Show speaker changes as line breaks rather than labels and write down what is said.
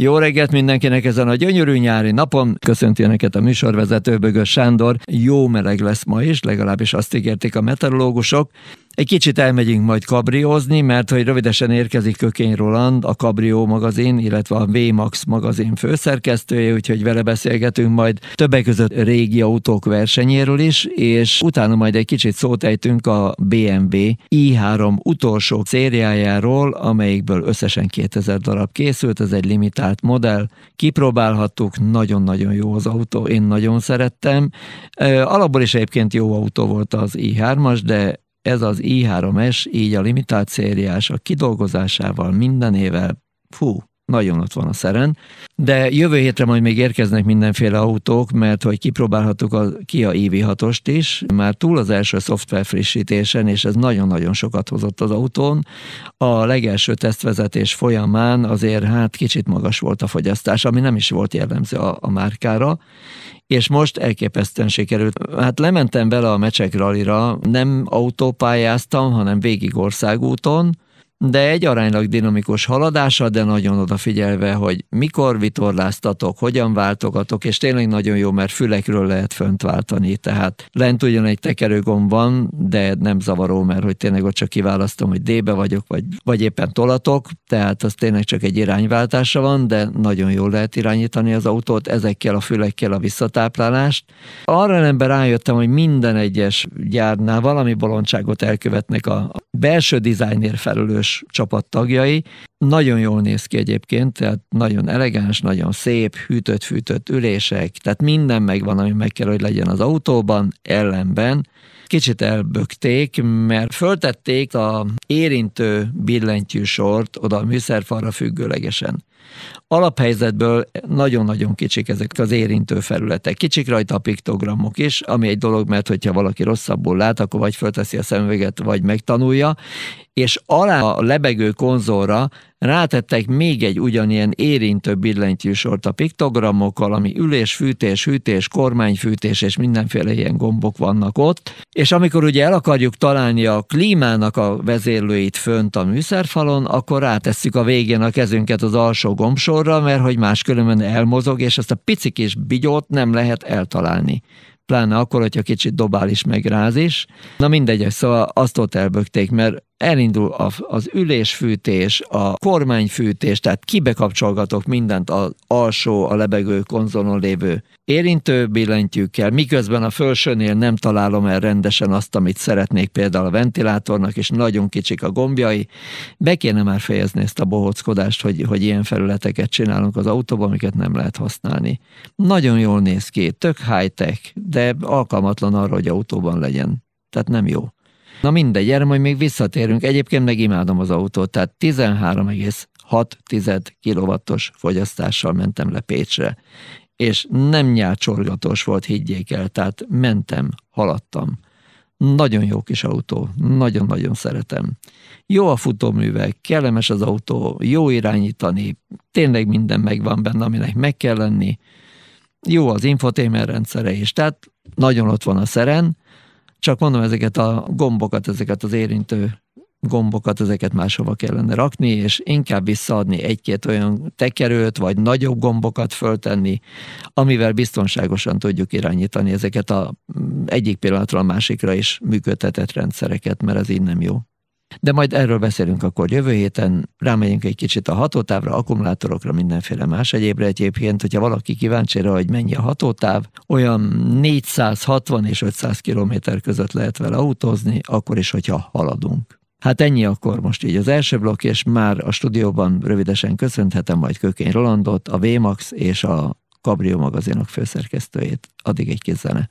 Jó reggelt mindenkinek ezen a gyönyörű nyári napon. Köszönti Önöket a műsorvezető Bögös Sándor. Jó meleg lesz ma is, legalábbis azt ígérték a meteorológusok. Egy kicsit elmegyünk majd kabriózni, mert hogy rövidesen érkezik Kökény Roland, a Kabrió magazin, illetve a VMAX magazin főszerkesztője, úgyhogy vele beszélgetünk majd többek között régi autók versenyéről is, és utána majd egy kicsit szót ejtünk a BMW i3 utolsó szériájáról, amelyikből összesen 2000 darab készült, ez egy limitált modell. Kipróbálhattuk, nagyon-nagyon jó az autó, én nagyon szerettem. Alapból is egyébként jó autó volt az i3-as, de ez az i3S, így a limitált szériás, a kidolgozásával, mindenével, fú, nagyon ott van a szeren, de jövő hétre majd még érkeznek mindenféle autók, mert hogy kipróbálhattuk a Kia EV6-ost is, már túl az első szoftver frissítésen, és ez nagyon-nagyon sokat hozott az autón. A legelső tesztvezetés folyamán azért hát kicsit magas volt a fogyasztás, ami nem is volt jellemző a, a márkára, és most elképesztően sikerült. Hát lementem vele a Mecsek rallyra, nem autópályáztam, hanem végig országúton, de egy aránylag dinamikus haladása, de nagyon odafigyelve, hogy mikor vitorláztatok, hogyan váltogatok, és tényleg nagyon jó, mert fülekről lehet fönt váltani, tehát lent ugyan egy tekerőgomb van, de nem zavaró, mert hogy tényleg ott csak kiválasztom, hogy D-be vagyok, vagy, vagy éppen tolatok, tehát az tényleg csak egy irányváltása van, de nagyon jól lehet irányítani az autót ezekkel a fülekkel a visszatáplálást. Arra nem rájöttem, hogy minden egyes gyárnál valami bolondságot elkövetnek a belső dizájnért felelős csapat csapattagjai. Nagyon jól néz ki egyébként, tehát nagyon elegáns, nagyon szép, hűtött-fűtött ülések, tehát minden megvan, ami meg kell, hogy legyen az autóban, ellenben kicsit elbökték, mert föltették a érintő billentyűsort oda a műszerfalra függőlegesen. Alaphelyzetből nagyon-nagyon kicsik ezek az érintő felületek. Kicsik rajta a piktogramok is, ami egy dolog, mert hogyha valaki rosszabbul lát, akkor vagy fölteszi a szemüveget, vagy megtanulja, és alá a lebegő konzolra rátettek még egy ugyanilyen érintő billentyűsort a piktogramokkal, ami ülés, fűtés, hűtés, kormányfűtés és mindenféle ilyen gombok vannak ott, és amikor ugye el akarjuk találni a klímának a vezérlőit fönt a műszerfalon, akkor rátesszük a végén a kezünket az alsó gombsorra, mert hogy máskülönben elmozog, és ezt a pici kis bigyót nem lehet eltalálni pláne akkor, hogyha kicsit dobál is, meg ráz is. Na mindegy, szóval azt ott elbökték, mert elindul az ülésfűtés, a kormányfűtés, tehát kibekapcsolgatok mindent az alsó, a lebegő konzolon lévő érintő billentyűkkel, miközben a felsőnél nem találom el rendesen azt, amit szeretnék például a ventilátornak, és nagyon kicsik a gombjai. Be kéne már fejezni ezt a bohockodást, hogy, hogy ilyen felületeket csinálunk az autóban, amiket nem lehet használni. Nagyon jól néz ki, tök high-tech, de alkalmatlan arra, hogy autóban legyen. Tehát nem jó. Na mindegy, erre majd még visszatérünk. Egyébként meg imádom az autót, tehát 13,6 kilovattos fogyasztással mentem le Pécsre. És nem nyálcsorgatós volt, higgyék el, tehát mentem, haladtam. Nagyon jó kis autó, nagyon-nagyon szeretem. Jó a futóművek, kellemes az autó, jó irányítani, tényleg minden megvan benne, aminek meg kell lenni. Jó az infotainment rendszere is, tehát nagyon ott van a szeren, csak mondom, ezeket a gombokat, ezeket az érintő gombokat, ezeket máshova kellene rakni, és inkább visszaadni egy-két olyan tekerőt, vagy nagyobb gombokat föltenni, amivel biztonságosan tudjuk irányítani ezeket a mm, egyik pillanatra a másikra is működtetett rendszereket, mert ez így nem jó. De majd erről beszélünk akkor jövő héten, rámegyünk egy kicsit a hatótávra, akkumulátorokra, mindenféle más egyébre egyébként, hogyha valaki kíváncsi rá, hogy mennyi a hatótáv, olyan 460 és 500 km között lehet vele autózni, akkor is, hogyha haladunk. Hát ennyi akkor most így az első blokk, és már a stúdióban rövidesen köszönhetem majd Kökény Rolandot, a VMAX és a Cabrio magazinok főszerkesztőjét. Addig egy kis zene.